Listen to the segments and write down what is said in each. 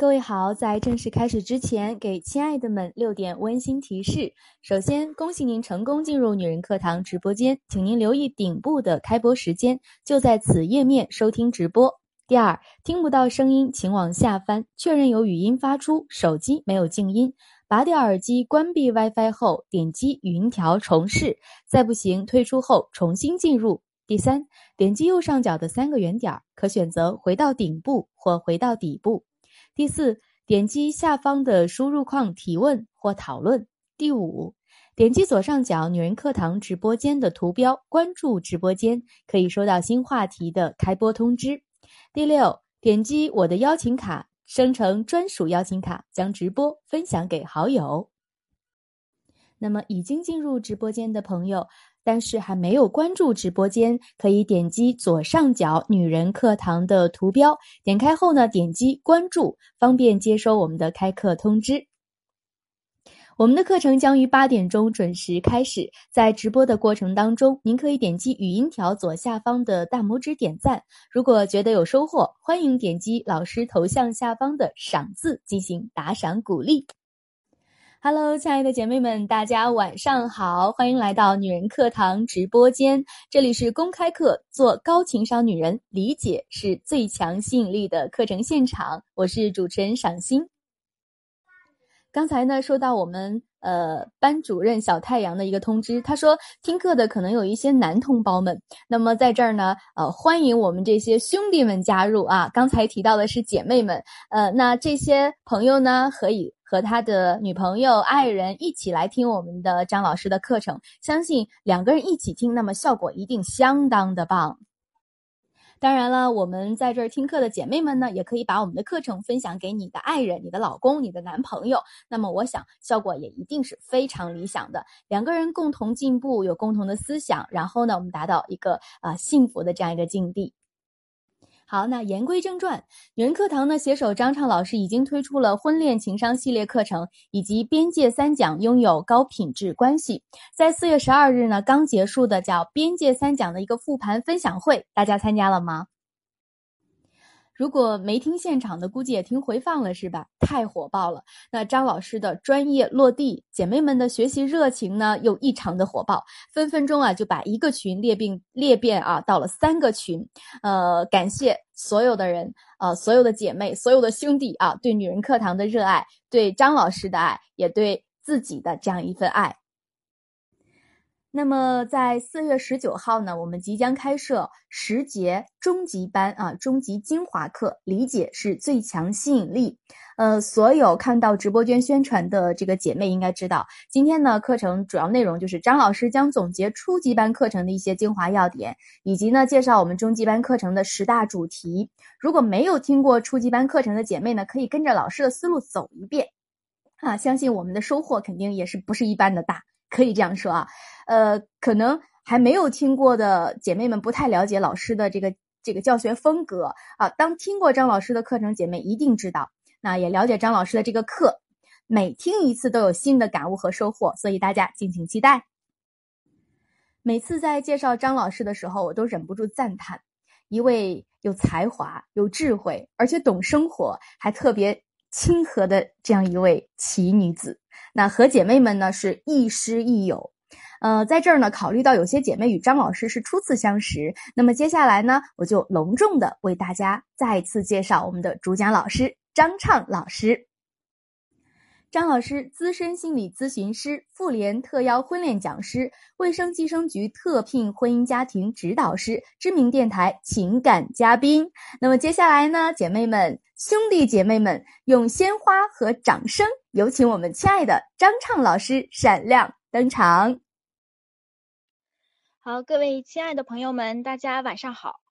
各位好，在正式开始之前，给亲爱的们六点温馨提示。首先，恭喜您成功进入女人课堂直播间，请您留意顶部的开播时间，就在此页面收听直播。第二，听不到声音，请往下翻，确认有语音发出，手机没有静音。拔掉耳机，关闭 WiFi 后，点击语音条重试，再不行退出后重新进入。第三，点击右上角的三个圆点，可选择回到顶部或回到底部。第四，点击下方的输入框提问或讨论。第五，点击左上角“女人课堂”直播间的图标，关注直播间，可以收到新话题的开播通知。第六，点击我的邀请卡，生成专属邀请卡，将直播分享给好友。那么，已经进入直播间的朋友。但是还没有关注直播间，可以点击左上角“女人课堂”的图标，点开后呢，点击关注，方便接收我们的开课通知。我们的课程将于八点钟准时开始，在直播的过程当中，您可以点击语音条左下方的大拇指点赞。如果觉得有收获，欢迎点击老师头像下方的赏字进行打赏鼓励。Hello，亲爱的姐妹们，大家晚上好，欢迎来到女人课堂直播间。这里是公开课，做高情商女人，理解是最强吸引力的课程现场。我是主持人赏心。刚才呢，收到我们呃班主任小太阳的一个通知，他说听课的可能有一些男同胞们，那么在这儿呢，呃，欢迎我们这些兄弟们加入啊。刚才提到的是姐妹们，呃，那这些朋友呢，可以。和他的女朋友、爱人一起来听我们的张老师的课程，相信两个人一起听，那么效果一定相当的棒。当然了，我们在这儿听课的姐妹们呢，也可以把我们的课程分享给你的爱人、你的老公、你的男朋友，那么我想效果也一定是非常理想的。两个人共同进步，有共同的思想，然后呢，我们达到一个啊幸福的这样一个境地。好，那言归正传，女人课堂呢，携手张畅老师已经推出了婚恋情商系列课程，以及边界三讲拥有高品质关系。在四月十二日呢，刚结束的叫边界三讲的一个复盘分享会，大家参加了吗？如果没听现场的，估计也听回放了，是吧？太火爆了！那张老师的专业落地，姐妹们的学习热情呢，又异常的火爆，分分钟啊就把一个群裂并裂变啊到了三个群。呃，感谢所有的人，呃，所有的姐妹，所有的兄弟啊，对女人课堂的热爱，对张老师的爱，也对自己的这样一份爱。那么在四月十九号呢，我们即将开设十节中级班啊，中级精华课，理解是最强吸引力。呃，所有看到直播间宣传的这个姐妹应该知道，今天呢课程主要内容就是张老师将总结初级班课程的一些精华要点，以及呢介绍我们中级班课程的十大主题。如果没有听过初级班课程的姐妹呢，可以跟着老师的思路走一遍，啊，相信我们的收获肯定也是不是一般的大。可以这样说啊，呃，可能还没有听过的姐妹们不太了解老师的这个这个教学风格啊。当听过张老师的课程，姐妹一定知道，那也了解张老师的这个课，每听一次都有新的感悟和收获，所以大家敬请期待。每次在介绍张老师的时候，我都忍不住赞叹，一位有才华、有智慧，而且懂生活，还特别亲和的这样一位奇女子。那和姐妹们呢是亦师亦友，呃，在这儿呢，考虑到有些姐妹与张老师是初次相识，那么接下来呢，我就隆重的为大家再次介绍我们的主讲老师张畅老师。张老师，资深心理咨询师，妇联特邀婚恋讲师，卫生计生局特聘婚姻家庭指导师，知名电台情感嘉宾。那么接下来呢，姐妹们、兄弟姐妹们，用鲜花和掌声，有请我们亲爱的张畅老师闪亮登场。好，各位亲爱的朋友们，大家晚上好。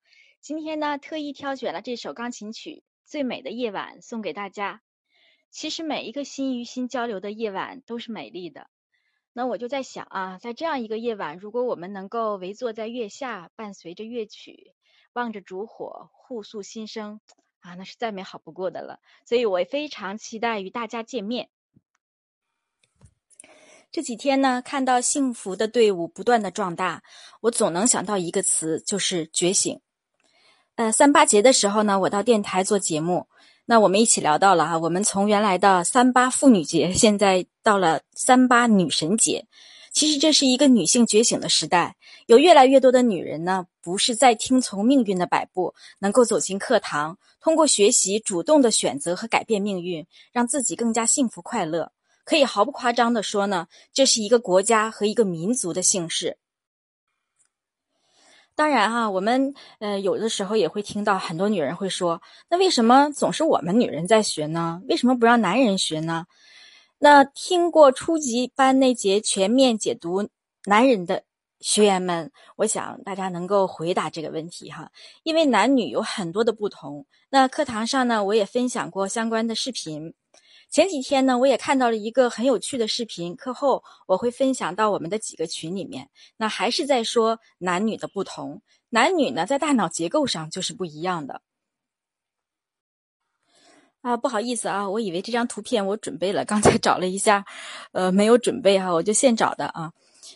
今天呢，特意挑选了这首钢琴曲《最美的夜晚》送给大家。其实每一个心与心交流的夜晚都是美丽的。那我就在想啊，在这样一个夜晚，如果我们能够围坐在月下，伴随着乐曲，望着烛火，互诉心声，啊，那是再美好不过的了。所以我也非常期待与大家见面。这几天呢，看到幸福的队伍不断的壮大，我总能想到一个词，就是觉醒。呃，三八节的时候呢，我到电台做节目。那我们一起聊到了哈，我们从原来的三八妇女节，现在到了三八女神节。其实这是一个女性觉醒的时代，有越来越多的女人呢，不是在听从命运的摆布，能够走进课堂，通过学习主动的选择和改变命运，让自己更加幸福快乐。可以毫不夸张的说呢，这是一个国家和一个民族的幸事。当然哈，我们呃有的时候也会听到很多女人会说，那为什么总是我们女人在学呢？为什么不让男人学呢？那听过初级班那节全面解读男人的学员们，我想大家能够回答这个问题哈，因为男女有很多的不同。那课堂上呢，我也分享过相关的视频。前几天呢，我也看到了一个很有趣的视频，课后我会分享到我们的几个群里面。那还是在说男女的不同，男女呢在大脑结构上就是不一样的。啊，不好意思啊，我以为这张图片我准备了，刚才找了一下，呃，没有准备哈，我就现找的啊。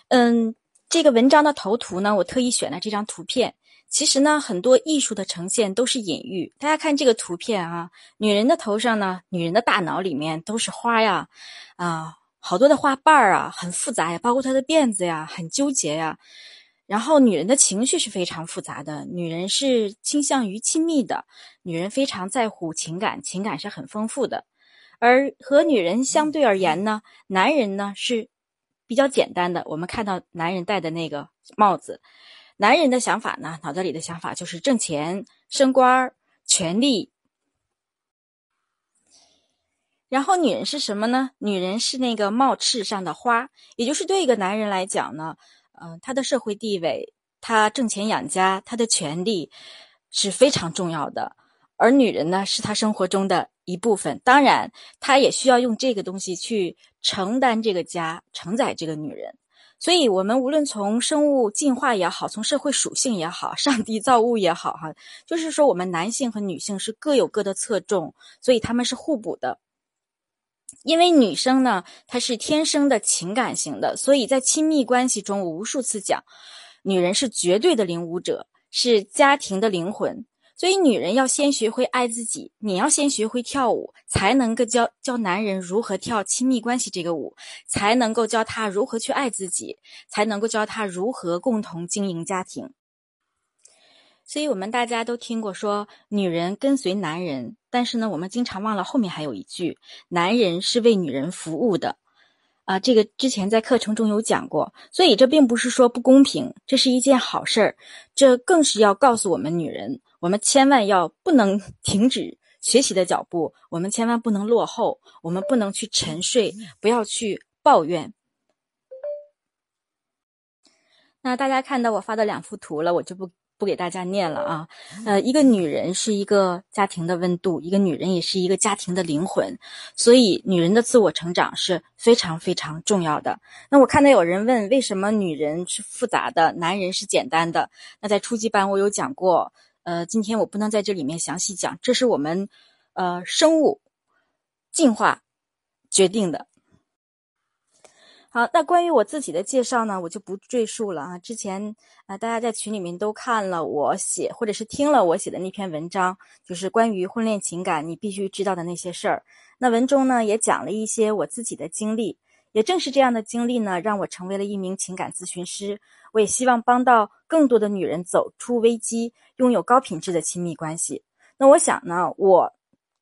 嗯，这个文章的头图呢，我特意选了这张图片。其实呢，很多艺术的呈现都是隐喻。大家看这个图片啊，女人的头上呢，女人的大脑里面都是花呀，啊，好多的花瓣儿啊，很复杂呀，包括她的辫子呀，很纠结呀。然后，女人的情绪是非常复杂的。女人是倾向于亲密的，女人非常在乎情感，情感是很丰富的。而和女人相对而言呢，男人呢是比较简单的。我们看到男人戴的那个帽子，男人的想法呢，脑子里的想法就是挣钱、升官、权力。然后，女人是什么呢？女人是那个帽翅上的花，也就是对一个男人来讲呢。嗯，他的社会地位，他挣钱养家，他的权利是非常重要的。而女人呢，是他生活中的一部分。当然，他也需要用这个东西去承担这个家，承载这个女人。所以，我们无论从生物进化也好，从社会属性也好，上帝造物也好，哈，就是说，我们男性和女性是各有各的侧重，所以他们是互补的。因为女生呢，她是天生的情感型的，所以在亲密关系中，无数次讲，女人是绝对的领舞者，是家庭的灵魂。所以女人要先学会爱自己，你要先学会跳舞，才能够教教男人如何跳亲密关系这个舞，才能够教他如何去爱自己，才能够教他如何共同经营家庭。所以我们大家都听过说，女人跟随男人，但是呢，我们经常忘了后面还有一句，男人是为女人服务的，啊，这个之前在课程中有讲过。所以这并不是说不公平，这是一件好事儿，这更是要告诉我们女人，我们千万要不能 停止学习的脚步，我们千万不能落后，我们不能去沉睡，不要去抱怨。那大家看到我发的两幅图了，我就不。不给大家念了啊，呃，一个女人是一个家庭的温度，一个女人也是一个家庭的灵魂，所以女人的自我成长是非常非常重要的。那我看到有人问，为什么女人是复杂的，男人是简单的？那在初级班我有讲过，呃，今天我不能在这里面详细讲，这是我们呃生物进化决定的。好，那关于我自己的介绍呢，我就不赘述了啊。之前啊，大家在群里面都看了我写，或者是听了我写的那篇文章，就是关于婚恋情感你必须知道的那些事儿。那文中呢，也讲了一些我自己的经历，也正是这样的经历呢，让我成为了一名情感咨询师。我也希望帮到更多的女人走出危机，拥有高品质的亲密关系。那我想呢，我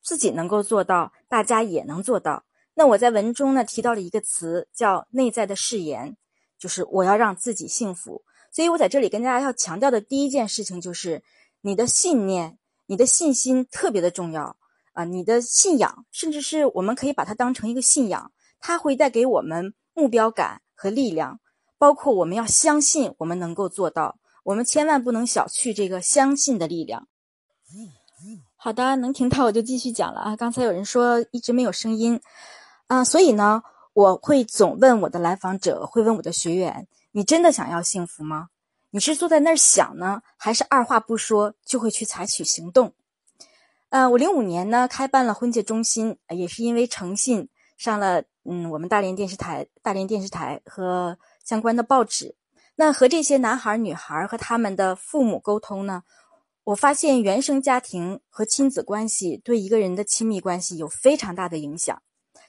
自己能够做到，大家也能做到。那我在文中呢提到了一个词，叫内在的誓言，就是我要让自己幸福。所以我在这里跟大家要强调的第一件事情就是，你的信念、你的信心特别的重要啊！你的信仰，甚至是我们可以把它当成一个信仰，它会带给我们目标感和力量。包括我们要相信我们能够做到，我们千万不能小觑这个相信的力量。好的，能听到我就继续讲了啊！刚才有人说一直没有声音。啊，所以呢，我会总问我的来访者，会问我的学员：你真的想要幸福吗？你是坐在那儿想呢，还是二话不说就会去采取行动？呃，我零五年呢开办了婚介中心，也是因为诚信上了嗯我们大连电视台、大连电视台和相关的报纸。那和这些男孩女孩和他们的父母沟通呢，我发现原生家庭和亲子关系对一个人的亲密关系有非常大的影响。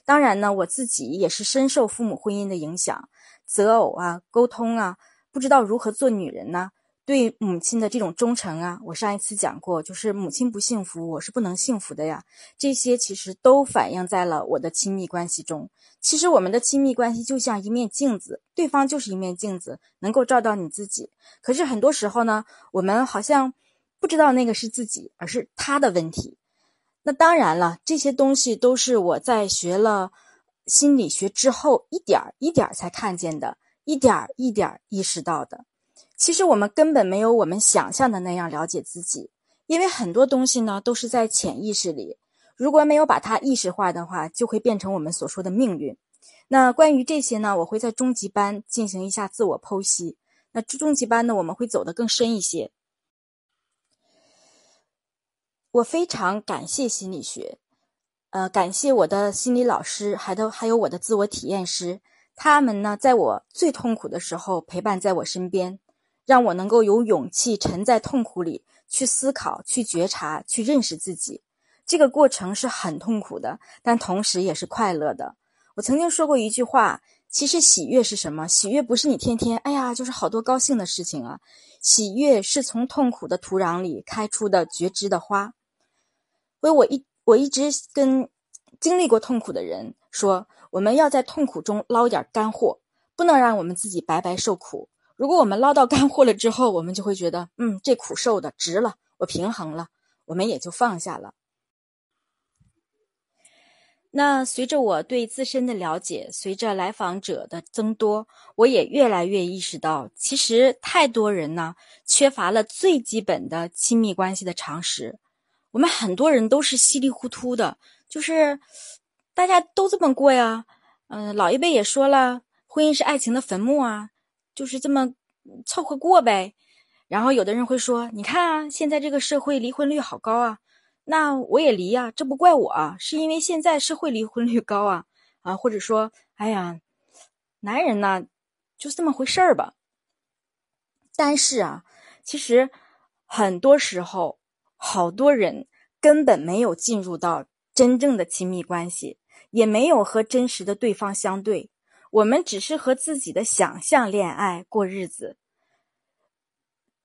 当然呢，我自己也是深受父母婚姻的影响，择偶啊，沟通啊，不知道如何做女人呢？对母亲的这种忠诚啊，我上一次讲过，就是母亲不幸福，我是不能幸福的呀。这些其实都反映在了我的亲密关系中。其实我们的亲密关系就像一面镜子，对方就是一面镜子，能够照到你自己。可是很多时候呢，我们好像。不知道那个是自己，而是他的问题。那当然了，这些东西都是我在学了心理学之后一点儿一点儿才看见的，一点儿一点儿意识到的。其实我们根本没有我们想象的那样了解自己，因为很多东西呢都是在潜意识里。如果没有把它意识化的话，就会变成我们所说的命运。那关于这些呢，我会在中级班进行一下自我剖析。那中级班呢，我们会走得更深一些。我非常感谢心理学，呃，感谢我的心理老师，还都还有我的自我体验师，他们呢，在我最痛苦的时候陪伴在我身边，让我能够有勇气沉在痛苦里去思考、去觉察、去认识自己。这个过程是很痛苦的，但同时也是快乐的。我曾经说过一句话：，其实喜悦是什么？喜悦不是你天天哎呀，就是好多高兴的事情啊。喜悦是从痛苦的土壤里开出的觉知的花。所以我一我一直跟经历过痛苦的人说，我们要在痛苦中捞点干货，不能让我们自己白白受苦。如果我们捞到干货了之后，我们就会觉得，嗯，这苦受的值了，我平衡了，我们也就放下了。那随着我对自身的了解，随着来访者的增多，我也越来越意识到，其实太多人呢，缺乏了最基本的亲密关系的常识。我们很多人都是稀里糊涂的，就是大家都这么过呀。嗯，老一辈也说了，婚姻是爱情的坟墓啊，就是这么凑合过呗。然后有的人会说，你看啊，现在这个社会离婚率好高啊，那我也离呀，这不怪我啊，是因为现在社会离婚率高啊啊，或者说，哎呀，男人呢，就这么回事儿吧。但是啊，其实很多时候。好多人根本没有进入到真正的亲密关系，也没有和真实的对方相对。我们只是和自己的想象恋爱过日子，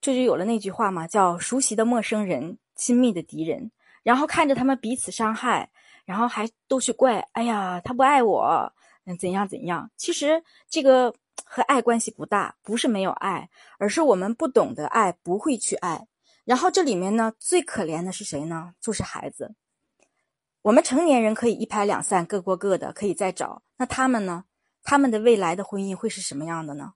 这就有了那句话嘛，叫“熟悉的陌生人，亲密的敌人”。然后看着他们彼此伤害，然后还都去怪：“哎呀，他不爱我，怎样怎样。”其实这个和爱关系不大，不是没有爱，而是我们不懂得爱，不会去爱。然后这里面呢，最可怜的是谁呢？就是孩子。我们成年人可以一拍两散，各过各的，可以再找。那他们呢？他们的未来的婚姻会是什么样的呢？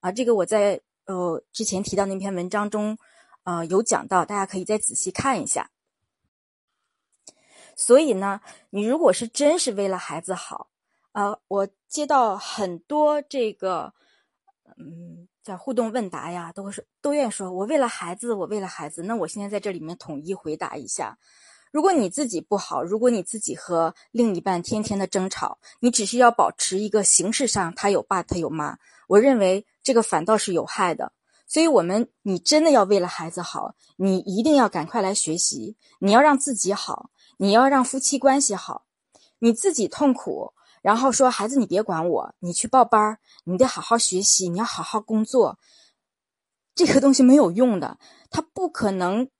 啊，这个我在呃之前提到那篇文章中，呃有讲到，大家可以再仔细看一下。所以呢，你如果是真是为了孩子好，啊，我接到很多这个，嗯。在互动问答呀，都会说都愿意说，我为了孩子，我为了孩子。那我现在在这里面统一回答一下：如果你自己不好，如果你自己和另一半天天的争吵，你只是要保持一个形式上他有爸他有妈，我认为这个反倒是有害的。所以，我们你真的要为了孩子好，你一定要赶快来学习，你要让自己好，你要让夫妻关系好，你自己痛苦。然后说：“孩子，你别管我，你去报班儿，你得好好学习，你要好好工作。这个东西没有用的，他不可能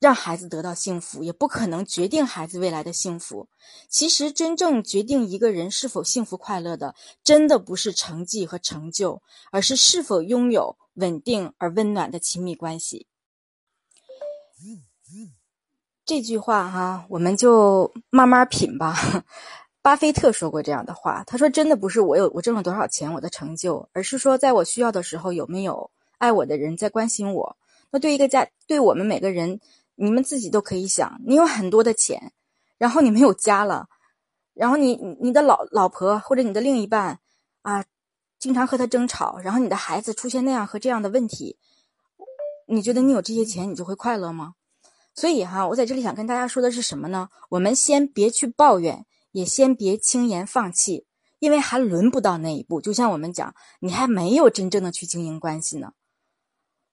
让孩子得到幸福，也不可能决定孩子未来的幸福。其实，真正决定一个人是否幸福快乐的，真的不是成绩和成就，而是是否拥有稳定而温暖的亲密关系。”这句话哈，我们就慢慢品吧。巴菲特说过这样的话，他说：“真的不是我有我挣了多少钱，我的成就，而是说在我需要的时候有没有爱我的人在关心我。那对一个家，对我们每个人，你们自己都可以想，你有很多的钱，然后你没有家了，然后你你的老老婆或者你的另一半啊，经常和他争吵，然后你的孩子出现那样和这样的问题，你觉得你有这些钱，你就会快乐吗？所以哈，我在这里想跟大家说的是什么呢？我们先别去抱怨。”也先别轻言放弃，因为还轮不到那一步。就像我们讲，你还没有真正的去经营关系呢。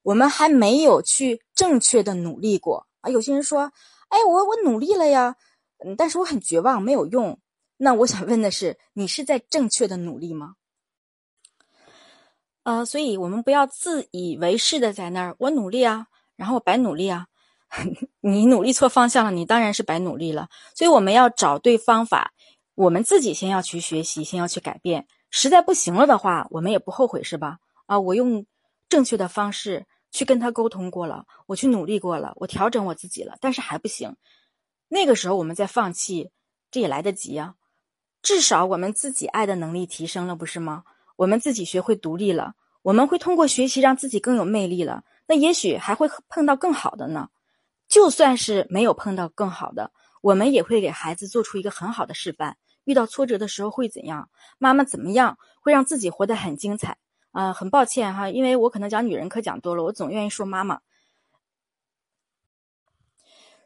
我们还没有去正确的努力过啊。有些人说：“哎，我我努力了呀，但是我很绝望，没有用。”那我想问的是，你是在正确的努力吗？呃，所以我们不要自以为是的在那儿，我努力啊，然后我白努力啊。你努力错方向了，你当然是白努力了。所以我们要找对方法，我们自己先要去学习，先要去改变。实在不行了的话，我们也不后悔，是吧？啊，我用正确的方式去跟他沟通过了，我去努力过了，我调整我自己了，但是还不行。那个时候我们再放弃，这也来得及啊。至少我们自己爱的能力提升了，不是吗？我们自己学会独立了，我们会通过学习让自己更有魅力了。那也许还会碰到更好的呢。就算是没有碰到更好的，我们也会给孩子做出一个很好的示范。遇到挫折的时候会怎样？妈妈怎么样会让自己活得很精彩？啊，很抱歉哈，因为我可能讲女人课讲多了，我总愿意说妈妈。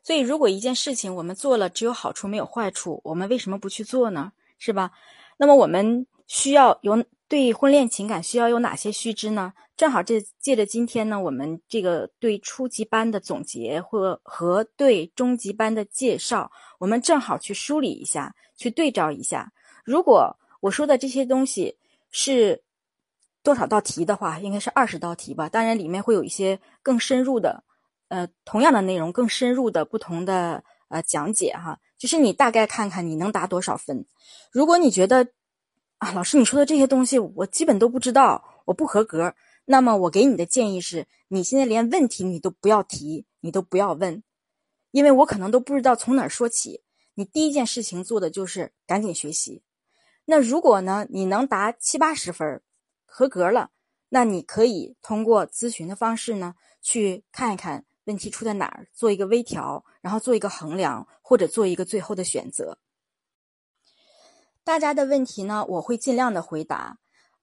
所以，如果一件事情我们做了只有好处没有坏处，我们为什么不去做呢？是吧？那么我们需要有。对婚恋情感需要有哪些须知呢？正好这借着今天呢，我们这个对初级班的总结或和对中级班的介绍，我们正好去梳理一下，去对照一下。如果我说的这些东西是多少道题的话，应该是二十道题吧。当然里面会有一些更深入的，呃，同样的内容更深入的不同的呃讲解哈。就是你大概看看你能答多少分。如果你觉得，老师，你说的这些东西我基本都不知道，我不合格。那么我给你的建议是，你现在连问题你都不要提，你都不要问，因为我可能都不知道从哪儿说起。你第一件事情做的就是赶紧学习。那如果呢，你能答七八十分，合格了，那你可以通过咨询的方式呢，去看一看问题出在哪儿，做一个微调，然后做一个衡量，或者做一个最后的选择。大家的问题呢，我会尽量的回答。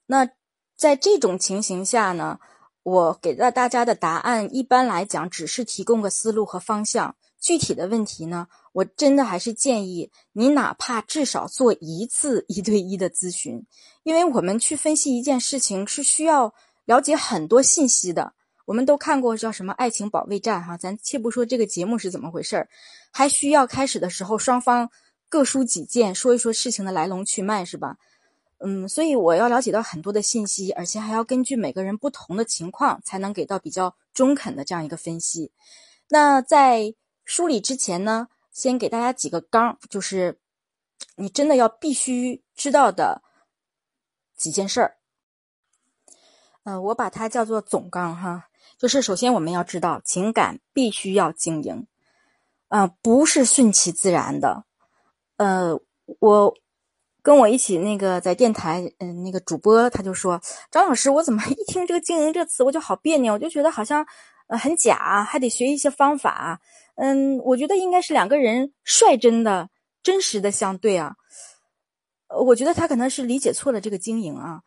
那在这种情形下呢，我给到大家的答案，一般来讲只是提供个思路和方向。具体的问题呢，我真的还是建议你哪怕至少做一次一对一的咨询，因为我们去分析一件事情是需要了解很多信息的。我们都看过叫什么《爱情保卫战》哈，咱且不说这个节目是怎么回事儿，还需要开始的时候双方。各抒己见，说一说事情的来龙去脉，是吧？嗯，所以我要了解到很多的信息，而且还要根据每个人不同的情况，才能给到比较中肯的这样一个分析。那在梳理之前呢，先给大家几个纲，就是你真的要必须知道的几件事儿。嗯，我把它叫做总纲哈，就是首先我们要知道，情感必须要经营，啊，不是顺其自然的。呃，我跟我一起那个在电台，嗯，那个主播他就说：“张老师，我怎么一听这个经营这词，我就好别扭，我就觉得好像呃很假，还得学一些方法。嗯，我觉得应该是两个人率真的、真实的相对啊。我觉得他可能是理解错了这个经营啊。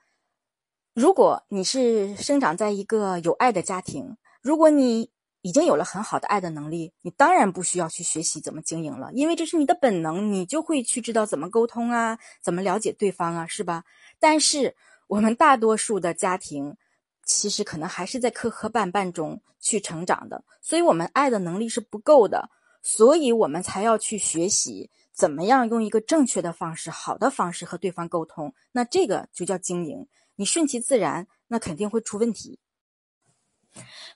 如果你是生长在一个有爱的家庭，如果你……已经有了很好的爱的能力，你当然不需要去学习怎么经营了，因为这是你的本能，你就会去知道怎么沟通啊，怎么了解对方啊，是吧？但是我们大多数的家庭，其实可能还是在磕磕绊绊中去成长的，所以我们爱的能力是不够的，所以我们才要去学习怎么样用一个正确的方式、好的方式和对方沟通。那这个就叫经营，你顺其自然，那肯定会出问题。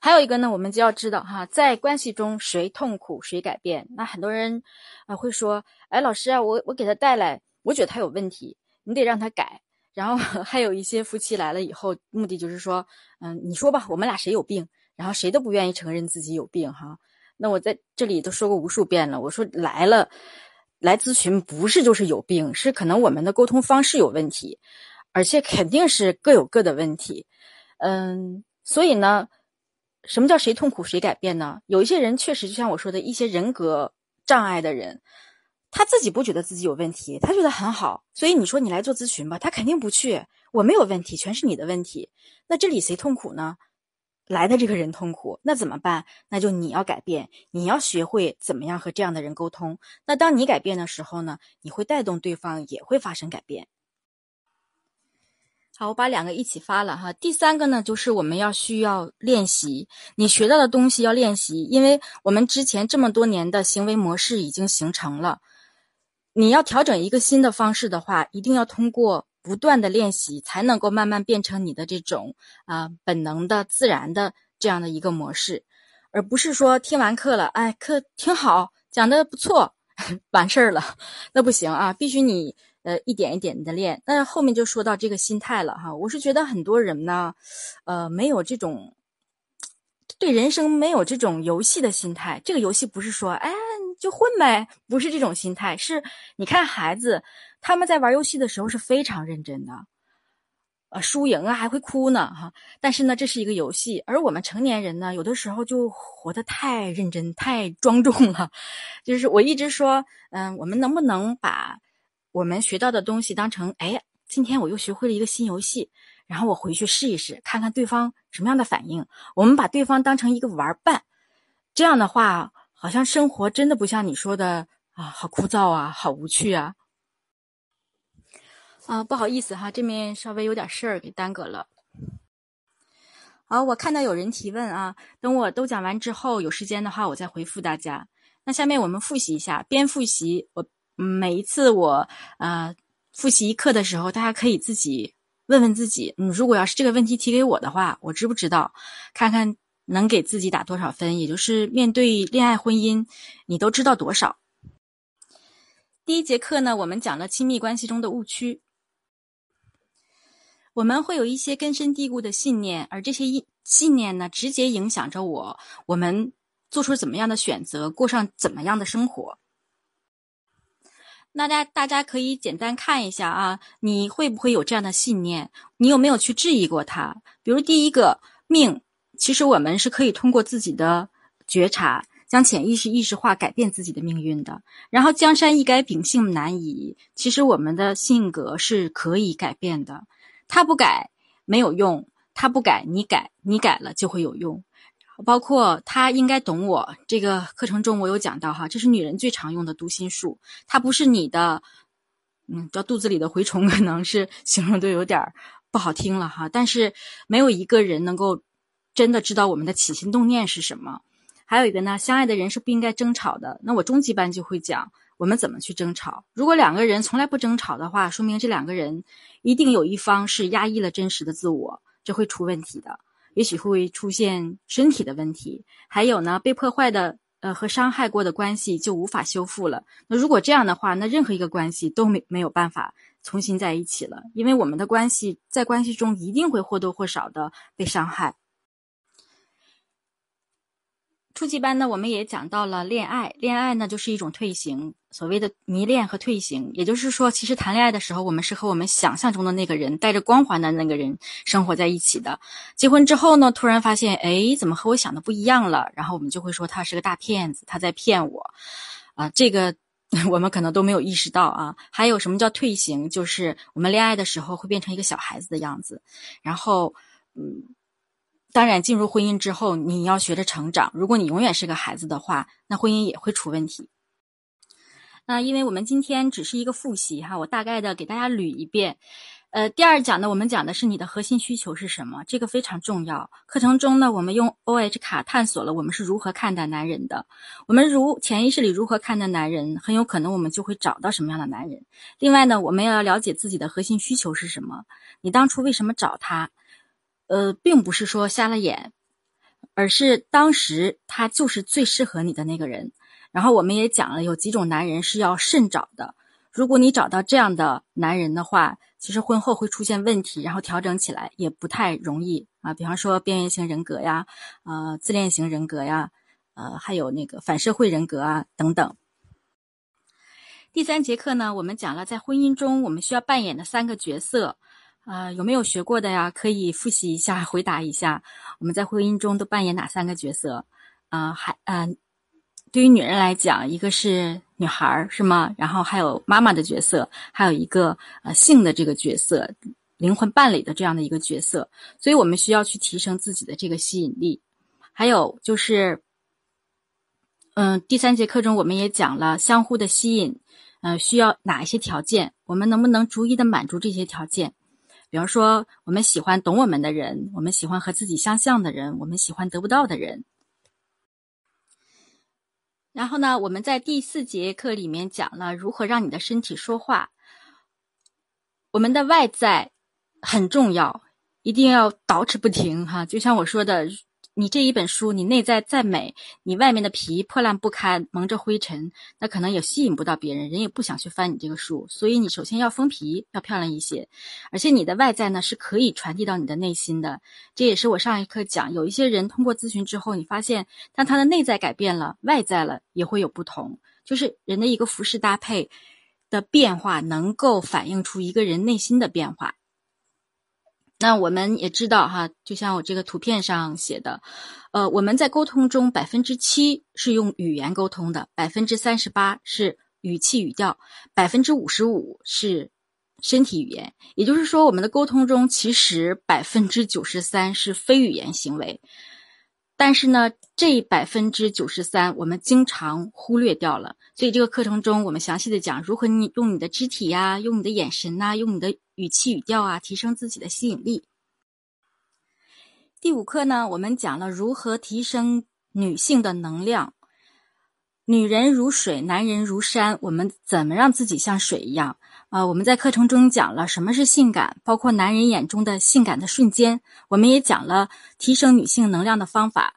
还有一个呢，我们就要知道哈，在关系中谁痛苦谁改变。那很多人啊会说，哎，老师啊，我我给他带来，我觉得他有问题，你得让他改。然后 还有一些夫妻来了以后，目的就是说，嗯，你说吧，我们俩谁有病？然后谁都不愿意承认自己有病哈。那我在这里都说过无数遍了，我说来了来咨询不是就是有病，是可能我们的沟通方式有问题，而且肯定是各有各的问题。嗯，所以呢。什么叫谁痛苦谁改变呢？有一些人确实就像我说的一些人格障碍的人，他自己不觉得自己有问题，他觉得很好，所以你说你来做咨询吧，他肯定不去。我没有问题，全是你的问题。那这里谁痛苦呢？来的这个人痛苦，那怎么办？那就你要改变，你要学会怎么样和这样的人沟通。那当你改变的时候呢，你会带动对方也会发生改变。好，我把两个一起发了哈。第三个呢，就是我们要需要练习，你学到的东西要练习，因为我们之前这么多年的行为模式已经形成了。你要调整一个新的方式的话，一定要通过不断的练习，才能够慢慢变成你的这种啊本能的、自然的这样的一个模式，而不是说听完课了，哎，课挺好，讲的不错，完事儿了，那不行啊，必须你。呃，一点一点的练，那后面就说到这个心态了哈。我是觉得很多人呢，呃，没有这种对人生没有这种游戏的心态。这个游戏不是说，哎，就混呗，不是这种心态。是，你看孩子他们在玩游戏的时候是非常认真的，呃，输赢啊还会哭呢哈。但是呢，这是一个游戏，而我们成年人呢，有的时候就活得太认真、太庄重了。就是我一直说，嗯，我们能不能把。我们学到的东西当成，哎，今天我又学会了一个新游戏，然后我回去试一试，看看对方什么样的反应。我们把对方当成一个玩伴，这样的话，好像生活真的不像你说的啊，好枯燥啊，好无趣啊。啊，不好意思哈，这面稍微有点事儿给耽搁了。好，我看到有人提问啊，等我都讲完之后，有时间的话我再回复大家。那下面我们复习一下，边复习我。每一次我呃复习课的时候，大家可以自己问问自己：嗯，如果要是这个问题提给我的话，我知不知道？看看能给自己打多少分？也就是面对恋爱婚姻，你都知道多少？第一节课呢，我们讲了亲密关系中的误区。我们会有一些根深蒂固的信念，而这些信念呢，直接影响着我，我们做出怎么样的选择，过上怎么样的生活。大家大家可以简单看一下啊，你会不会有这样的信念？你有没有去质疑过它？比如第一个命，其实我们是可以通过自己的觉察，将潜意识意识化，改变自己的命运的。然后江山易改，秉性难移，其实我们的性格是可以改变的。他不改没有用，他不改你改，你改了就会有用。包括他应该懂我这个课程中，我有讲到哈，这是女人最常用的读心术。它不是你的，嗯，叫肚子里的蛔虫，可能是形容的有点不好听了哈。但是没有一个人能够真的知道我们的起心动念是什么。还有一个呢，相爱的人是不应该争吵的。那我中级班就会讲我们怎么去争吵。如果两个人从来不争吵的话，说明这两个人一定有一方是压抑了真实的自我，这会出问题的。也许会出现身体的问题，还有呢，被破坏的呃和伤害过的关系就无法修复了。那如果这样的话，那任何一个关系都没没有办法重新在一起了，因为我们的关系在关系中一定会或多或少的被伤害。初级班呢，我们也讲到了恋爱，恋爱呢就是一种退行，所谓的迷恋和退行，也就是说，其实谈恋爱的时候，我们是和我们想象中的那个人，带着光环的那个人生活在一起的。结婚之后呢，突然发现，哎，怎么和我想的不一样了？然后我们就会说他是个大骗子，他在骗我，啊，这个 我们可能都没有意识到啊。还有什么叫退行？就是我们恋爱的时候会变成一个小孩子的样子，然后，嗯。当然，进入婚姻之后，你要学着成长。如果你永远是个孩子的话，那婚姻也会出问题。那因为我们今天只是一个复习哈，我大概的给大家捋一遍。呃，第二讲呢，我们讲的是你的核心需求是什么，这个非常重要。课程中呢，我们用 O H 卡探索了我们是如何看待男人的。我们如潜意识里如何看待男人，很有可能我们就会找到什么样的男人。另外呢，我们要了解自己的核心需求是什么，你当初为什么找他？呃，并不是说瞎了眼，而是当时他就是最适合你的那个人。然后我们也讲了，有几种男人是要慎找的。如果你找到这样的男人的话，其实婚后会出现问题，然后调整起来也不太容易啊。比方说边缘型人格呀，呃，自恋型人格呀，呃，还有那个反社会人格啊等等。第三节课呢，我们讲了在婚姻中我们需要扮演的三个角色。啊，有没有学过的呀？可以复习一下，回答一下。我们在婚姻中都扮演哪三个角色？啊，还嗯，对于女人来讲，一个是女孩，是吗？然后还有妈妈的角色，还有一个呃性的这个角色，灵魂伴侣的这样的一个角色。所以我们需要去提升自己的这个吸引力。还有就是，嗯，第三节课中我们也讲了相互的吸引，嗯，需要哪一些条件？我们能不能逐一的满足这些条件？比方说，我们喜欢懂我们的人，我们喜欢和自己相像的人，我们喜欢得不到的人。然后呢，我们在第四节课里面讲了如何让你的身体说话。我们的外在很重要，一定要捯饬不停哈。就像我说的。你这一本书，你内在再美，你外面的皮破烂不堪，蒙着灰尘，那可能也吸引不到别人，人也不想去翻你这个书。所以你首先要封皮，要漂亮一些，而且你的外在呢是可以传递到你的内心的。这也是我上一课讲，有一些人通过咨询之后，你发现当他的内在改变了，外在了也会有不同，就是人的一个服饰搭配的变化，能够反映出一个人内心的变化。那我们也知道哈，就像我这个图片上写的，呃，我们在沟通中百分之七是用语言沟通的，百分之三十八是语气语调，百分之五十五是身体语言。也就是说，我们的沟通中其实百分之九十三是非语言行为。但是呢，这百分之九十三我们经常忽略掉了。所以这个课程中，我们详细的讲如何你用你的肢体呀，用你的眼神呐，用你的语气语调啊，提升自己的吸引力。第五课呢，我们讲了如何提升女性的能量。女人如水，男人如山，我们怎么让自己像水一样？啊，我们在课程中讲了什么是性感，包括男人眼中的性感的瞬间。我们也讲了提升女性能量的方法。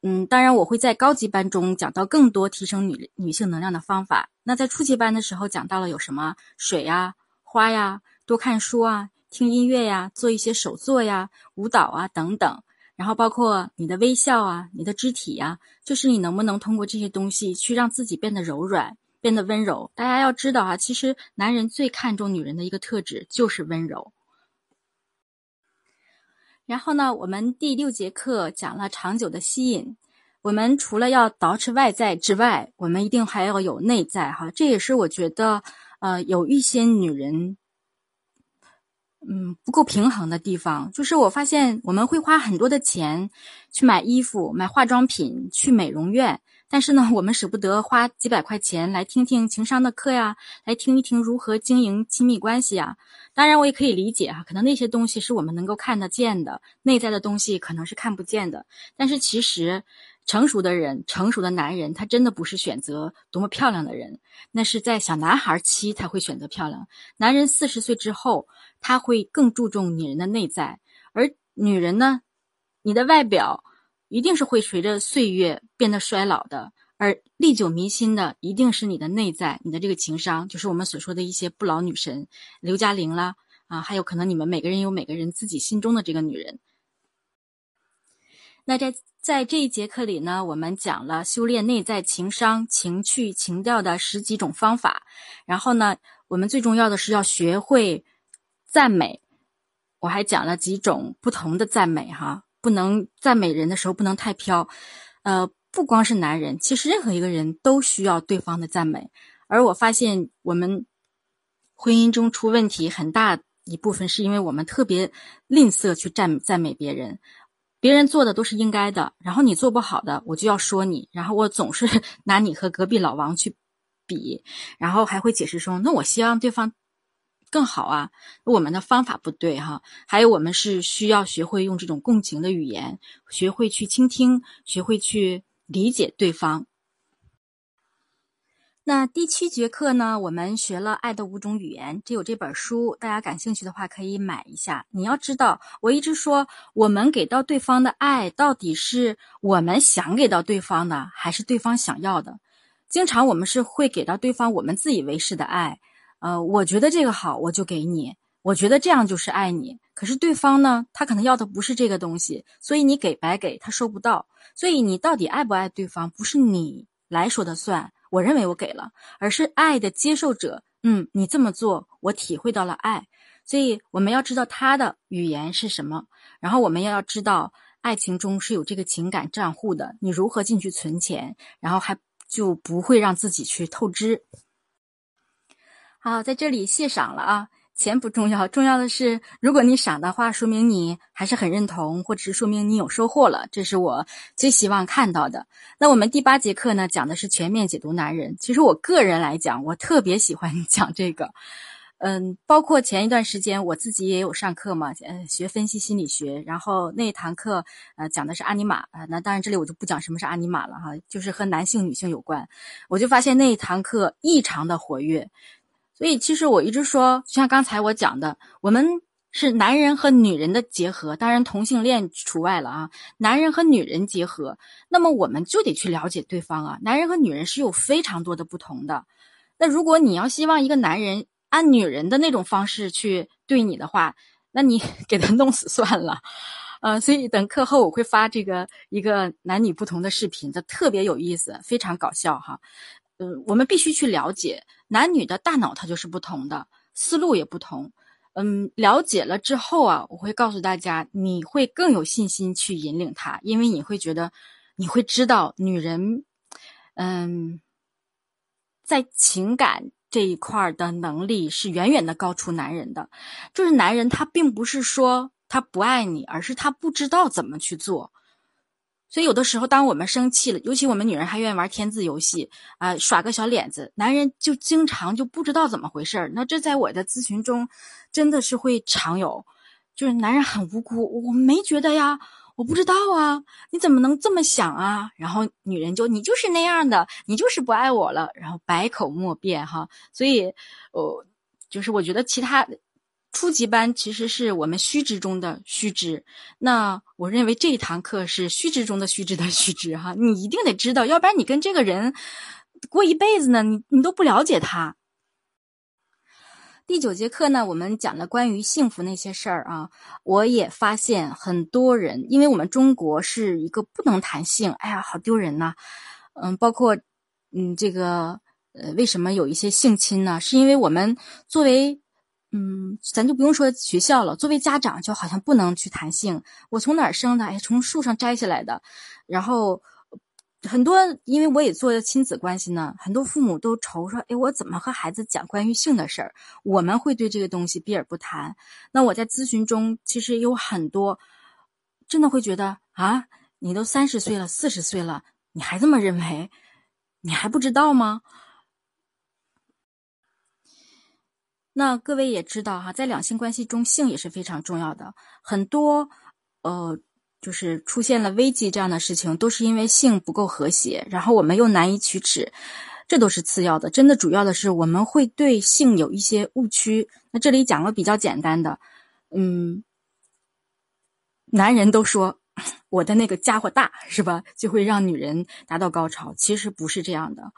嗯，当然我会在高级班中讲到更多提升女女性能量的方法。那在初级班的时候讲到了有什么水呀、花呀、多看书啊、听音乐呀、做一些手作呀、舞蹈啊等等。然后包括你的微笑啊、你的肢体呀，就是你能不能通过这些东西去让自己变得柔软、变得温柔。大家要知道啊，其实男人最看重女人的一个特质就是温柔。然后呢，我们第六节课讲了长久的吸引。我们除了要捯饬外在之外，我们一定还要有内在哈。这也是我觉得，呃，有一些女人，嗯，不够平衡的地方。就是我发现，我们会花很多的钱去买衣服、买化妆品、去美容院。但是呢，我们舍不得花几百块钱来听听情商的课呀，来听一听如何经营亲密关系呀。当然，我也可以理解哈，可能那些东西是我们能够看得见的，内在的东西可能是看不见的。但是其实，成熟的人，成熟的男人，他真的不是选择多么漂亮的人，那是在小男孩期才会选择漂亮。男人四十岁之后，他会更注重女人的内在，而女人呢，你的外表。一定是会随着岁月变得衰老的，而历久弥新的一定是你的内在，你的这个情商，就是我们所说的一些不老女神，刘嘉玲啦，啊，还有可能你们每个人有每个人自己心中的这个女人。那在在这一节课里呢，我们讲了修炼内在情商、情趣、情调的十几种方法，然后呢，我们最重要的是要学会赞美，我还讲了几种不同的赞美哈。不能赞美人的时候不能太飘，呃，不光是男人，其实任何一个人都需要对方的赞美。而我发现，我们婚姻中出问题很大一部分是因为我们特别吝啬去赞赞美别人，别人做的都是应该的，然后你做不好的，我就要说你，然后我总是 拿你和隔壁老王去比，然后还会解释说，那我希望对方。更好啊！我们的方法不对哈，还有我们是需要学会用这种共情的语言，学会去倾听，学会去理解对方。那第七节课呢，我们学了《爱的五种语言》，这有这本书，大家感兴趣的话可以买一下。你要知道，我一直说，我们给到对方的爱，到底是我们想给到对方的，还是对方想要的？经常我们是会给到对方我们自以为是的爱。呃，我觉得这个好，我就给你。我觉得这样就是爱你。可是对方呢，他可能要的不是这个东西，所以你给白给，他收不到。所以你到底爱不爱对方，不是你来说的算。我认为我给了，而是爱的接受者。嗯，你这么做，我体会到了爱。所以我们要知道他的语言是什么，然后我们要知道爱情中是有这个情感账户的。你如何进去存钱，然后还就不会让自己去透支。好，在这里谢赏了啊！钱不重要，重要的是，如果你赏的话，说明你还是很认同，或者是说明你有收获了，这是我最希望看到的。那我们第八节课呢，讲的是全面解读男人。其实我个人来讲，我特别喜欢 讲这个，嗯，包括前一段时间我自己也有上课嘛，呃，学分析心理学，然后那一堂课呃讲的是阿尼玛啊，那当然这里我就不讲什么是阿尼玛了哈，就是和男性女性有关，我就发现那一堂课异常的活跃，所以其实我一直说，就像刚才我讲的，我们是男人和女人的结合，当然同性恋除外了啊，男人和女人结合，那么我们就得去了解对方啊，男人和女人是有非常多的不同的，那如果你要希望一个男人，按女人的那种方式去对你的话，那你 给他弄死算了，呃，所以等课后我会发这个一个男女不同的视频，这特别有意思，非常搞笑哈。嗯，我们必须去了解男女的大脑，它就是不同的，思路也不同。嗯，了解了之后啊，我会告诉大家，你会更有信心去引领他，因为你会觉得，你会知道女人，嗯，在情感。这一块的能力是远远的高出男人的，就是男人他并不是说他不爱你，而是他不知道怎么去做。所以有的时候，当我们生气了，尤其我们女人还愿意玩填字游戏啊，耍个小脸子，男人就经常就不知道怎么回事儿。那这在我的咨询中，真的是会常有，就是男人很无辜，我没觉得呀。我不知道啊，你怎么能这么想啊？然后女人就你就是那样的，你就是不爱我了，然后百口莫辩哈。所以，呃，就是我觉得其他初级班其实是我们须知中的须知。那我认为这一堂课是须知中的须知的须知哈。你一定得知道，要不然你跟这个人过一辈子呢，你你都不了解他。第九节课呢，我们讲了关于幸福那些事儿啊。我也发现很多人，因为我们中国是一个不能谈性，哎呀，好丢人呐。嗯，包括嗯，这个呃，为什么有一些性侵呢？是因为我们作为嗯，咱就不用说学校了，作为家长就好像不能去谈性。我从哪儿生的？哎，从树上摘下来的，然后。很多，因为我也做亲子关系呢，很多父母都愁说：“哎，我怎么和孩子讲关于性的事儿？”我们会对这个东西避而不谈。那我在咨询中，其实有很多真的会觉得啊，你都三十岁了，四十岁了，你还这么认为？你还不知道吗？那各位也知道哈，在两性关系中，性也是非常重要的。很多，呃。就是出现了危机这样的事情，都是因为性不够和谐，然后我们又难以启齿，这都是次要的。真的主要的是我们会对性有一些误区。那这里讲个比较简单的，嗯，男人都说 我的那个家伙大是吧，就会让女人达到高潮，其实不是这样的，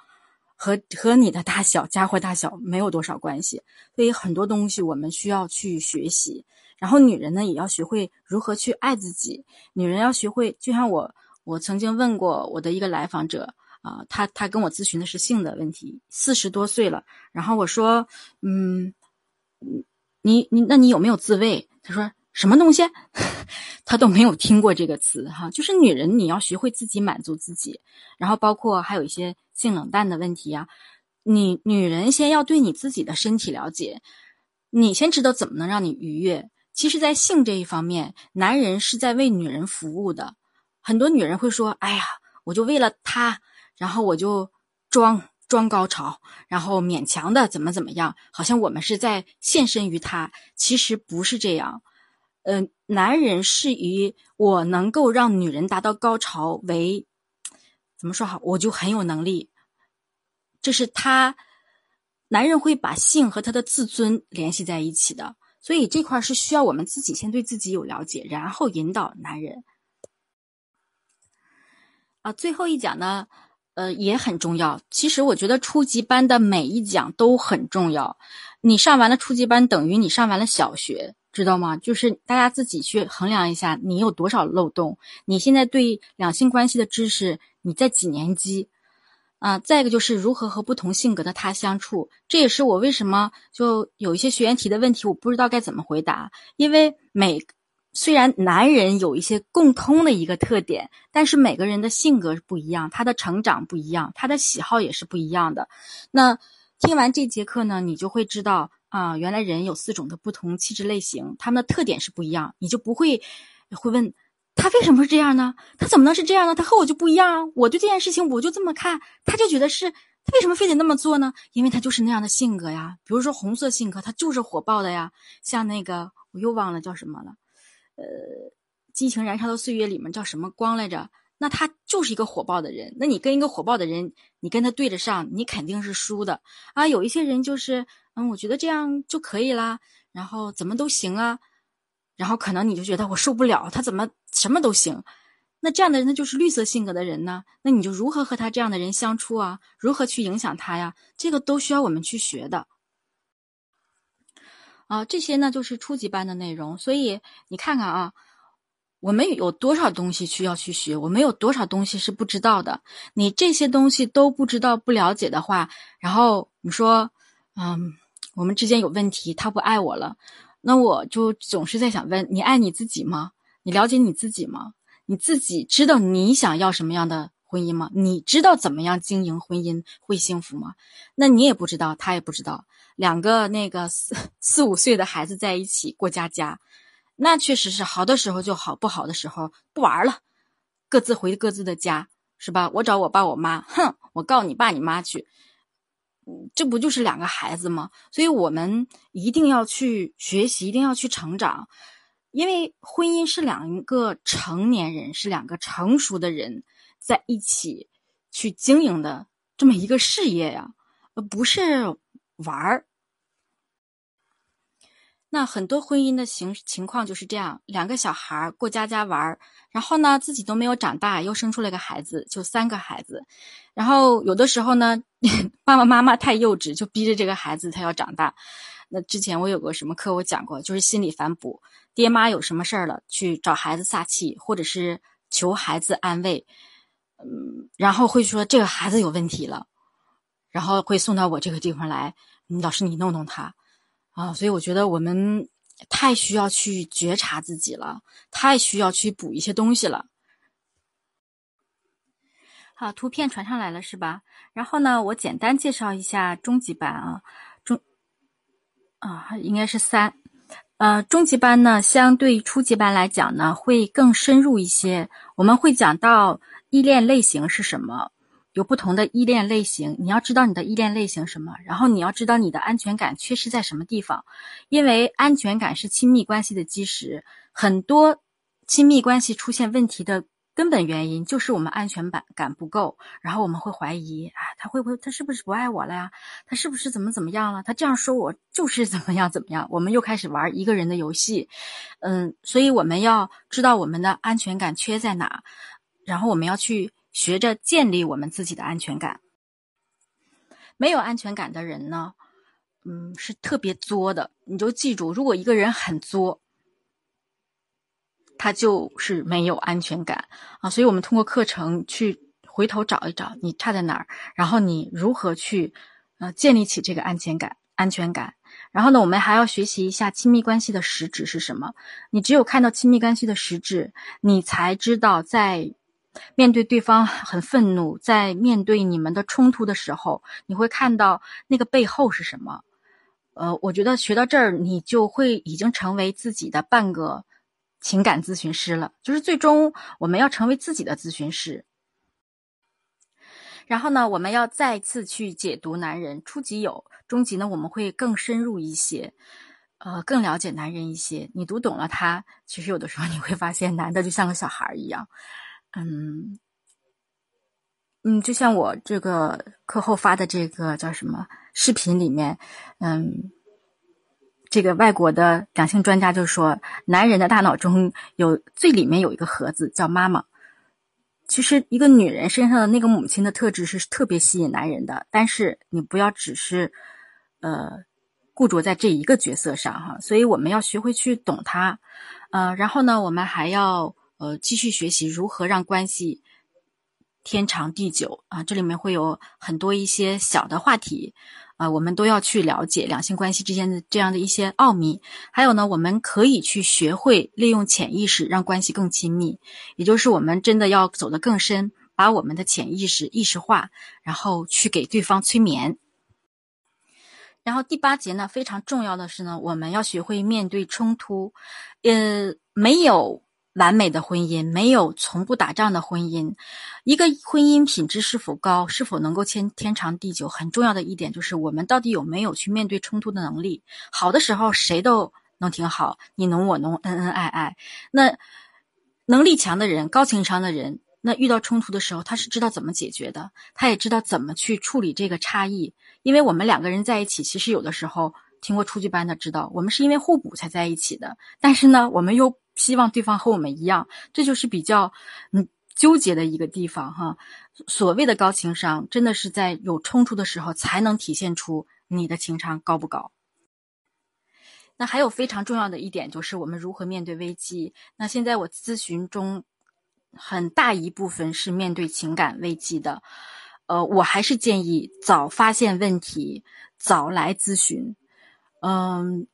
和和你的大小家伙大小没有多少关系。所以很多东西我们需要去学习。然后女人呢，也要学会如何去爱自己。女人要学会，就像我，我曾经问过我的一个来访者啊，他他跟我咨询的是性的问题，四十多岁了。然后我说，嗯，你你那你有没有自慰？他说什么东西？他都没有听过这个词哈。就是女人，你要学会自己满足自己。然后包括还有一些性冷淡的问题呀，你女人先要对你自己的身体了解，你先知道怎么能让你愉悦。其实，在性这一方面，男人是在为女人服务的。很多女人会说：“哎呀，我就为了他，然后我就装装高潮，然后勉强的怎么怎么样，好像我们是在献身于他。其实不是这样。嗯，男人是以我能够让女人达到高潮为怎么说好，我就很有能力。这是他，男人会把性和他的自尊联系在一起的。”所以这块是需要我们自己先对自己有了解，然后引导男人。啊，最后一讲呢，呃，也很重要。其实我觉得初级班的每一讲都很重要。你上完了初级班，等于你上完了小学，知道吗？就是大家自己去衡量一下，你有多少漏洞。你现在对两性关系的知识，你在几年级？啊，再一个就是如何和不同性格的他相处，这也是我为什么就有一些学员提的问题，我不知道该怎么回答。因为每虽然男人有一些共通的一个特点，但是每个人的性格不一样，他的成长不一样，他的喜好也是不一样的。那听完这节课呢，你就会知道啊，原来人有四种的不同气质类型，他们的特点是不一样，你就不会会问。他为什么是这样呢？他怎么能是这样呢？他和我就不一样啊！我对这件事情我就这么看，他就觉得是他为什么非得那么做呢？因为他就是那样的性格呀。比如说红色性格，他就是火爆的呀。像那个我又忘了叫什么了，呃，《激情燃烧的岁月》里面叫什么光来着？那他就是一个火爆的人。那你跟一个火爆的人，你跟他对着上，你肯定是输的啊。有一些人就是，嗯，我觉得这样就可以啦，然后怎么都行啊。然后可能你就觉得我受不了，他怎么什么都行？那这样的人，他就是绿色性格的人呢？那你就如何和他这样的人相处啊？如何去影响他呀？这个都需要我们去学的。啊，这些呢就是初级班的内容。所以你看看啊，我们有多少东西需要去学？我们有多少东西是不知道的？你这些东西都不知道、不了解的话，然后你说，嗯，我们之间有问题，他不爱我了。那我就总是在想问：你爱你自己吗？你了解你自己吗？你自己知道你想要什么样的婚姻吗？你知道怎么样经营婚姻会幸福吗？那你也不知道，他也不知道。两个那个四 四五岁的孩子在一起过家家，那确实是好的时候就好，不好的时候不玩了，各自回各自的家，是吧？我找我爸我妈，哼，我告你爸你妈去。这不就是两个孩子吗？所以我们一定要去学习，一定要去成长，因为婚姻是两个成年人，是两个成熟的人在一起去经营的这么一个事业呀，不是玩儿。那很多婚姻的情情况就是这样，两个小孩过家家玩，然后呢自己都没有长大，又生出了个孩子，就三个孩子，然后有的时候呢，爸爸妈妈太幼稚，就逼着这个孩子他要长大。那之前我有个什么课我讲过，就是心理反哺，爹妈有什么事儿了，去找孩子撒气，或者是求孩子安慰，嗯，然后会说这个孩子有问题了，然后会送到我这个地方来，老师你弄弄他。啊，所以我觉得我们太需要去觉察自己了，太需要去补一些东西了。好，图片传上来了是吧？然后呢，我简单介绍一下中级班啊，中啊应该是三，呃，中级班呢相对初级班来讲呢会更深入一些，我们会讲到依恋类型是什么。有不同的依恋类型，你要知道你的依恋类型什么，然后你要知道你的安全感缺失在什么地方，因为安全感是亲密关系的基石。很多亲密关系出现问题的根本原因就是我们安全感感不够，然后我们会怀疑啊，他会不会他是不是不爱我了呀？他是不是怎么怎么样了？他这样说我就是怎么样怎么样？我们又开始玩一个人的游戏，嗯，所以我们要知道我们的安全感缺在哪，然后我们要去。学着建立我们自己的安全感。没有安全感的人呢，嗯，是特别作的。你就记住，如果一个人很作，他就是没有安全感啊。所以我们通过课程去回头找一找你差在哪儿，然后你如何去呃建立起这个安全感、安全感。然后呢，我们还要学习一下亲密关系的实质是什么。你只有看到亲密关系的实质，你才知道在。面对对方很愤怒，在面对你们的冲突的时候，你会看到那个背后是什么？呃，我觉得学到这儿，你就会已经成为自己的半个情感咨询师了。就是最终我们要成为自己的咨询师。然后呢，我们要再次去解读男人。初级有，中级呢，我们会更深入一些，呃，更了解男人一些。你读懂了他，其实有的时候你会发现，男的就像个小孩一样。嗯，嗯，就像我这个课后发的这个叫什么视频里面，嗯，这个外国的两性专家就说，男人的大脑中有最里面有一个盒子叫妈妈。其实一个女人身上的那个母亲的特质是特别吸引男人的，但是你不要只是呃固着在这一个角色上哈，所以我们要学会去懂她，呃，然后呢，我们还要。呃，继续学习如何让关系天长地久啊！这里面会有很多一些小的话题啊，我们都要去了解两性关系之间的这样的一些奥秘。还有呢，我们可以去学会利用潜意识让关系更亲密，也就是我们真的要走得更深，把我们的潜意识意识化，然后去给对方催眠。然后第八节呢，非常重要的是呢，我们要学会面对冲突，呃，没有。完美的婚姻，没有从不打仗的婚姻。一个婚姻品质是否高，是否能够天天长地久，很重要的一点就是我们到底有没有去面对冲突的能力。好的时候谁都能挺好，你侬我侬，恩恩爱爱。那能力强的人，高情商的人，那遇到冲突的时候，他是知道怎么解决的，他也知道怎么去处理这个差异。因为我们两个人在一起，其实有的时候听过初级班的知道，我们是因为互补才在一起的。但是呢，我们又希望对方和我们一样，这就是比较嗯纠结的一个地方哈。所谓的高情商，真的是在有冲突的时候才能体现出你的情商高不高。那还有非常重要的一点就是我们如何面对危机。那现在我咨询中很大一部分是面对情感危机的，呃，我还是建议早发现问题，早来咨询，嗯。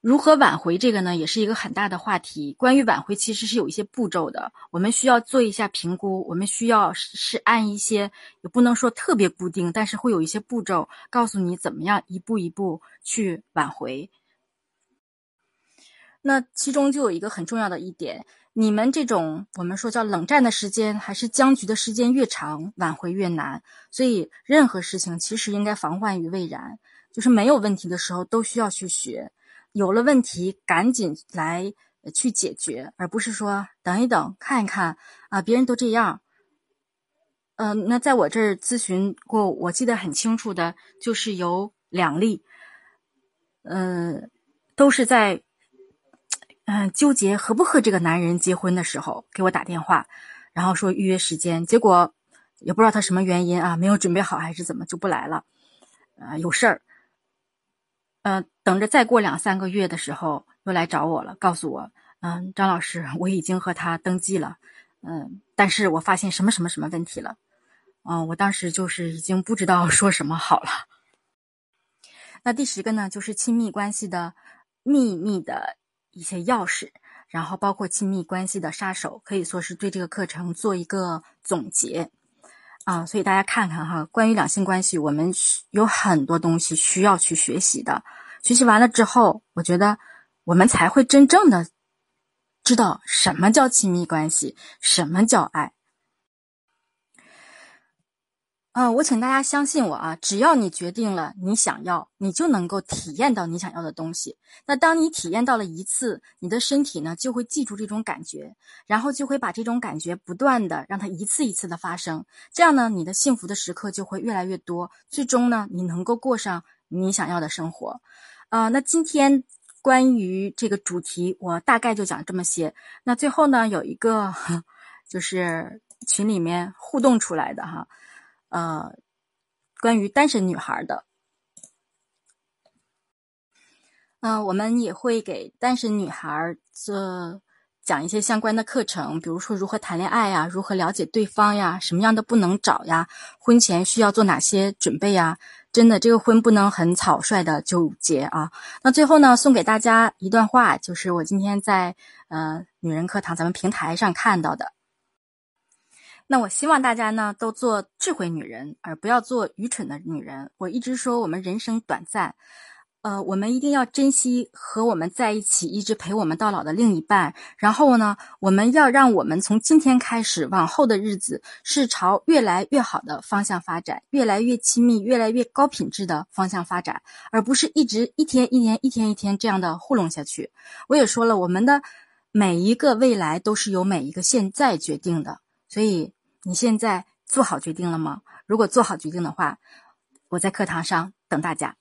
如何挽回这个呢？也是一个很大的话题。关于挽回，其实是有一些步骤的，我们需要做一下评估。我们需要是按一些，也不能说特别固定，但是会有一些步骤，告诉你怎么样一步一步去挽回。那其中就有一个很重要的一点，你们这种我们说叫冷战的时间，还是僵局的时间越长，挽回越难。所以任何事情其实应该防患于未然，就是没有问题的时候都需要去学。有了问题，赶紧来去解决，而不是说等一等，看一看啊，别人都这样。嗯，那在我这儿咨询过，我记得很清楚的，就是有两例，嗯，都是在嗯纠结和不和这个男人结婚的时候给我打电话，然后说预约时间，结果也不知道他什么原因啊，没有准备好还是怎么就不来了，啊，有事儿。嗯，等着再过两三个月的时候又来找我了，告诉我，嗯，张老师，我已经和他登记了，嗯，但是我发现什么什么什么问题了，嗯，我当时就是已经不知道说什么好了。那第十个呢，就是亲密关系的秘密的一些钥匙，然后包括亲密关系的杀手，可以说是对这个课程做一个总结。啊，所以大家看看哈，关于两性关系，我们有很多东西需要去学习的。学习完了之后，我觉得我们才会真正的知道什么叫亲密关系，什么叫爱。嗯，我请大家相信我啊！只要你决定了你想要，你就能够体验到你想要的东西。那当你体验到了一次，你的身体呢就会记住这种感觉，然后就会把这种感觉不断的让它一次一次的发生。这样呢，你的幸福的时刻就会越来越多，最终呢，你能够过上你想要的生活。啊，那今天关于这个主题，我大概就讲这么些。那最后呢，有一个 就是群里面互动出来的哈。呃，关于单身女孩的，嗯，我们也会给单身女孩做讲一些相关的课程，比如说如何谈恋爱呀，如何了解对方呀，什么样的不能找呀，婚前需要做哪些准备呀？真的，这个婚不能很草率的就结啊。那最后呢，送给大家一段话，就是我今天在呃女人课堂咱们平台上看到的。那我希望大家呢都做智慧女人，而不要做愚蠢的女人。我一直说我们人生短暂，呃，我们一定要珍惜和我们在一起，一直陪我们到老的另一半。然后呢，我们要让我们从今天开始往后的日子是朝越来越好的方向发展，越来越亲密，越来越高品质的方向发展，而不是一直一天一天一天一天这样的糊弄下去。我也说了，我们的每一个未来都是由每一个现在决定的，所以。你现在做好决定了吗？如果做好决定的话，我在课堂上等大家。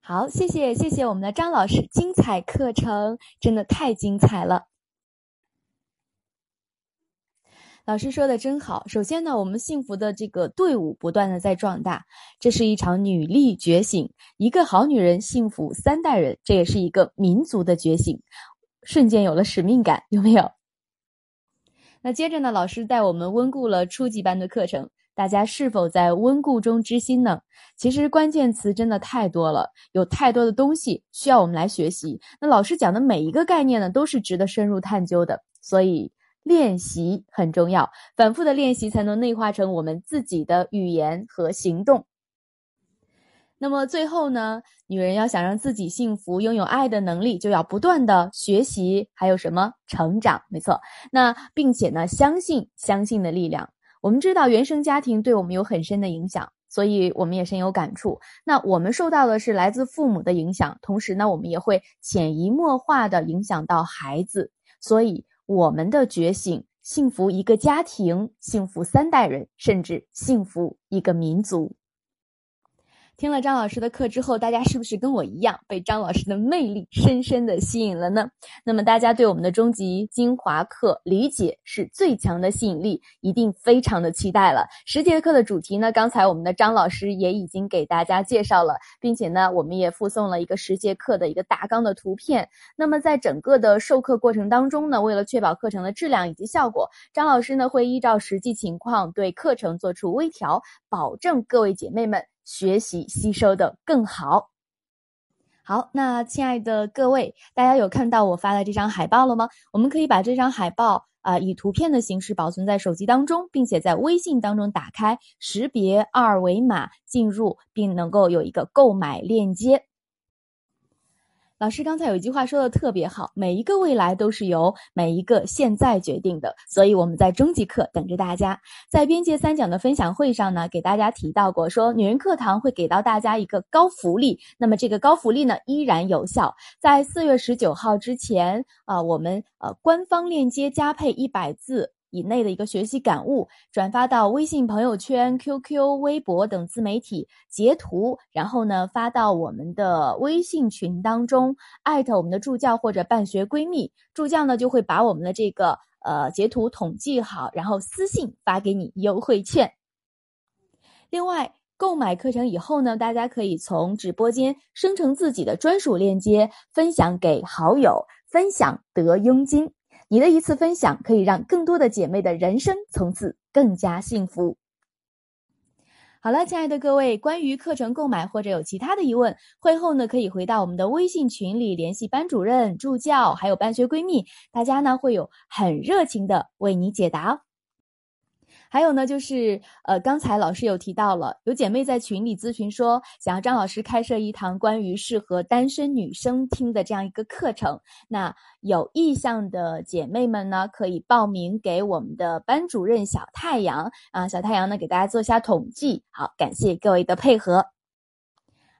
好，谢谢谢谢我们的张老师，精彩课程真的太精彩了。老师说的真好。首先呢，我们幸福的这个队伍不断的在壮大，这是一场女力觉醒，一个好女人幸福三代人，这也是一个民族的觉醒，瞬间有了使命感，有没有？那接着呢，老师带我们温故了初级班的课程，大家是否在温故中知新呢？其实关键词真的太多了，有太多的东西需要我们来学习。那老师讲的每一个概念呢，都是值得深入探究的，所以练习很重要，反复的练习才能内化成我们自己的语言和行动。那么最后呢，女人要想让自己幸福、拥有爱的能力，就要不断的学习，还有什么成长？没错，那并且呢，相信相信的力量。我们知道原生家庭对我们有很深的影响，所以我们也深有感触。那我们受到的是来自父母的影响，同时呢，我们也会潜移默化的影响到孩子。所以我们的觉醒，幸福一个家庭，幸福三代人，甚至幸福一个民族。听了张老师的课之后，大家是不是跟我一样被张老师的魅力深深的吸引了呢？那么大家对我们的终极精华课理解是最强的吸引力，一定非常的期待了。十节课的主题呢，刚才我们的张老师也已经给大家介绍了，并且呢，我们也附送了一个十节课的一个大纲的图片。那么在整个的授课过程当中呢，为了确保课程的质量以及效果，张老师呢会依照实际情况对课程做出微调，保证各位姐妹们。学习吸收的更好。好，那亲爱的各位，大家有看到我发的这张海报了吗？我们可以把这张海报啊以图片的形式保存在手机当中，并且在微信当中打开，识别二维码进入，并能够有一个购买链接。老师刚才有一句话说的特别好，每一个未来都是由每一个现在决定的。所以我们在终极课等着大家。在边界三讲的分享会上呢，给大家提到过，说女人课堂会给到大家一个高福利。那么这个高福利呢，依然有效，在四月十九号之前啊，我们呃官方链接加配一百字。以内的一个学习感悟，转发到微信朋友圈、QQ、微博等自媒体，截图，然后呢发到我们的微信群当中，艾特我们的助教或者办学闺蜜，助教呢就会把我们的这个呃截图统计好，然后私信发给你优惠券。另外，购买课程以后呢，大家可以从直播间生成自己的专属链接，分享给好友，分享得佣金。你的一次分享可以让更多的姐妹的人生从此更加幸福。好了，亲爱的各位，关于课程购买或者有其他的疑问，会后呢可以回到我们的微信群里联系班主任、助教，还有班学闺蜜，大家呢会有很热情的为你解答哦。还有呢，就是呃，刚才老师有提到了，有姐妹在群里咨询说，想要张老师开设一堂关于适合单身女生听的这样一个课程。那有意向的姐妹们呢，可以报名给我们的班主任小太阳啊，小太阳呢给大家做一下统计。好，感谢各位的配合。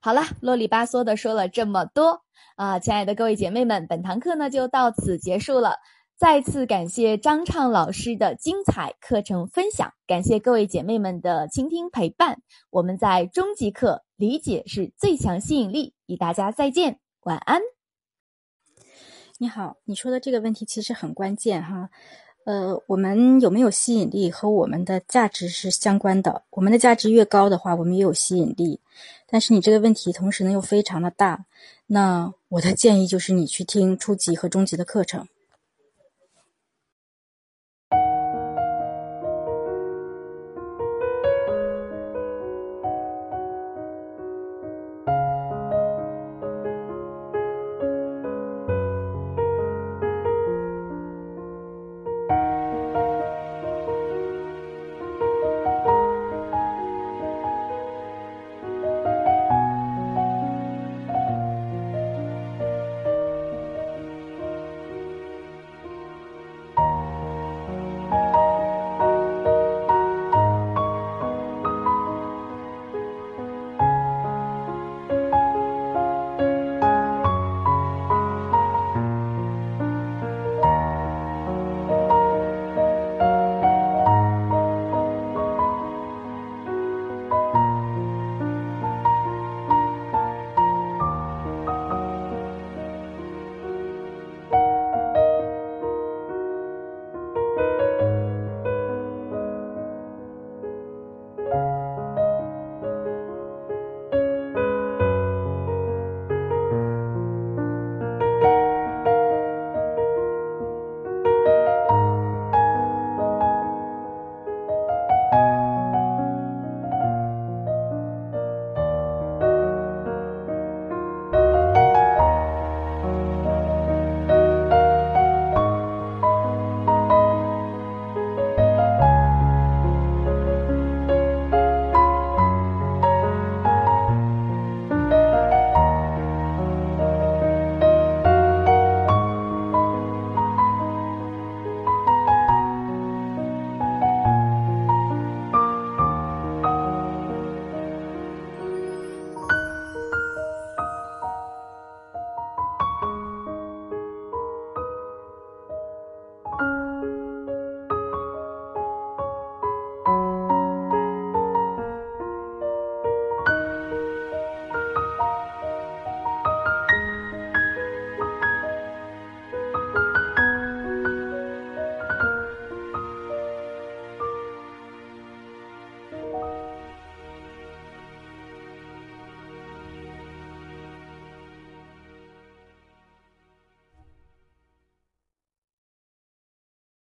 好了，啰里吧嗦的说了这么多啊，亲爱的各位姐妹们，本堂课呢就到此结束了。再次感谢张畅老师的精彩课程分享，感谢各位姐妹们的倾听陪伴。我们在中级课理解是最强吸引力，与大家再见，晚安。你好，你说的这个问题其实很关键哈。呃，我们有没有吸引力和我们的价值是相关的。我们的价值越高的话，我们也有吸引力。但是你这个问题同时呢又非常的大，那我的建议就是你去听初级和中级的课程。